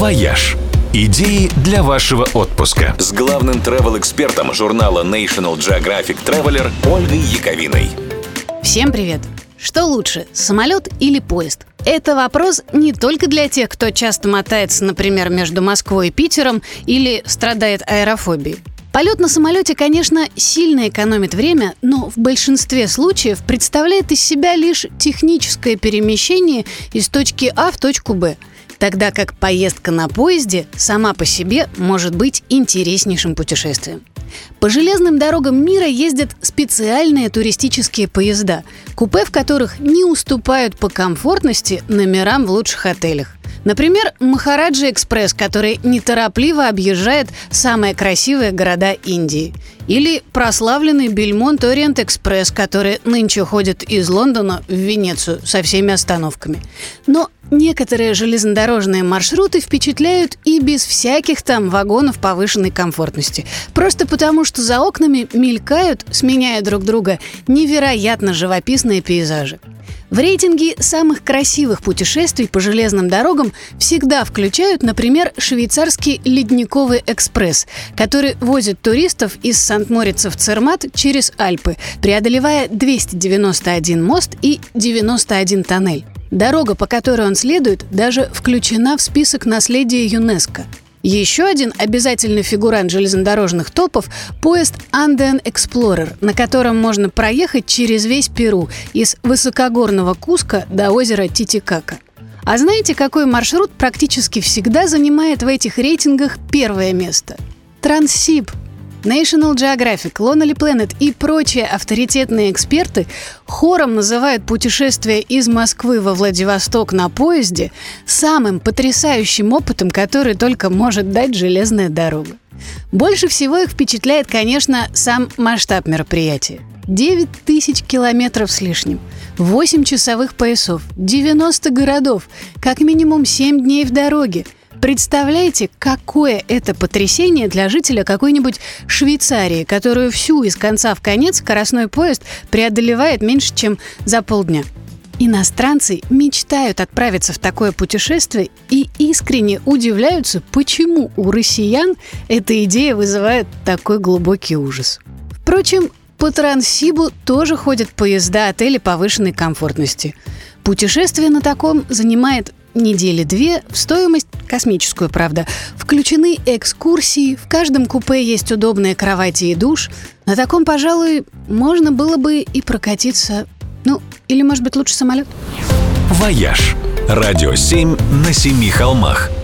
«Вояж». Идеи для вашего отпуска. С главным travel-экспертом журнала National Geographic Traveler Ольгой Яковиной. Всем привет! Что лучше, самолет или поезд? Это вопрос не только для тех, кто часто мотается, например, между Москвой и Питером или страдает аэрофобией. Полет на самолете, конечно, сильно экономит время, но в большинстве случаев представляет из себя лишь техническое перемещение из точки А в точку Б – тогда как поездка на поезде сама по себе может быть интереснейшим путешествием. По железным дорогам мира ездят специальные туристические поезда, купе в которых не уступают по комфортности номерам в лучших отелях. Например, Махараджи Экспресс, который неторопливо объезжает самые красивые города Индии. Или прославленный Бельмонт Ориент Экспресс, который нынче ходит из Лондона в Венецию со всеми остановками. Но некоторые железнодорожные маршруты впечатляют и без всяких там вагонов повышенной комфортности. Просто потому, что за окнами мелькают, сменяя друг друга, невероятно живописные пейзажи. В рейтинге самых красивых путешествий по железным дорогам всегда включают, например, швейцарский ледниковый экспресс, который возит туристов из Санкт-Морица в Цермат через Альпы, преодолевая 291 мост и 91 тоннель. Дорога, по которой он следует, даже включена в список наследия ЮНЕСКО – еще один обязательный фигурант железнодорожных топов – поезд Andean Explorer, на котором можно проехать через весь Перу из высокогорного Куска до озера Титикака. А знаете, какой маршрут практически всегда занимает в этих рейтингах первое место? Транссиб – National Geographic, Lonely Planet и прочие авторитетные эксперты хором называют путешествие из Москвы во Владивосток на поезде самым потрясающим опытом, который только может дать железная дорога. Больше всего их впечатляет, конечно, сам масштаб мероприятия. 9 тысяч километров с лишним, 8 часовых поясов, 90 городов, как минимум 7 дней в дороге – Представляете, какое это потрясение для жителя какой-нибудь Швейцарии, которую всю из конца в конец скоростной поезд преодолевает меньше, чем за полдня. Иностранцы мечтают отправиться в такое путешествие и искренне удивляются, почему у россиян эта идея вызывает такой глубокий ужас. Впрочем, по Транссибу тоже ходят поезда отели повышенной комфортности. Путешествие на таком занимает недели две в стоимость космическую, правда. Включены экскурсии, в каждом купе есть удобные кровати и душ. На таком, пожалуй, можно было бы и прокатиться. Ну, или, может быть, лучше самолет. «Вояж» – радио 7 на семи холмах –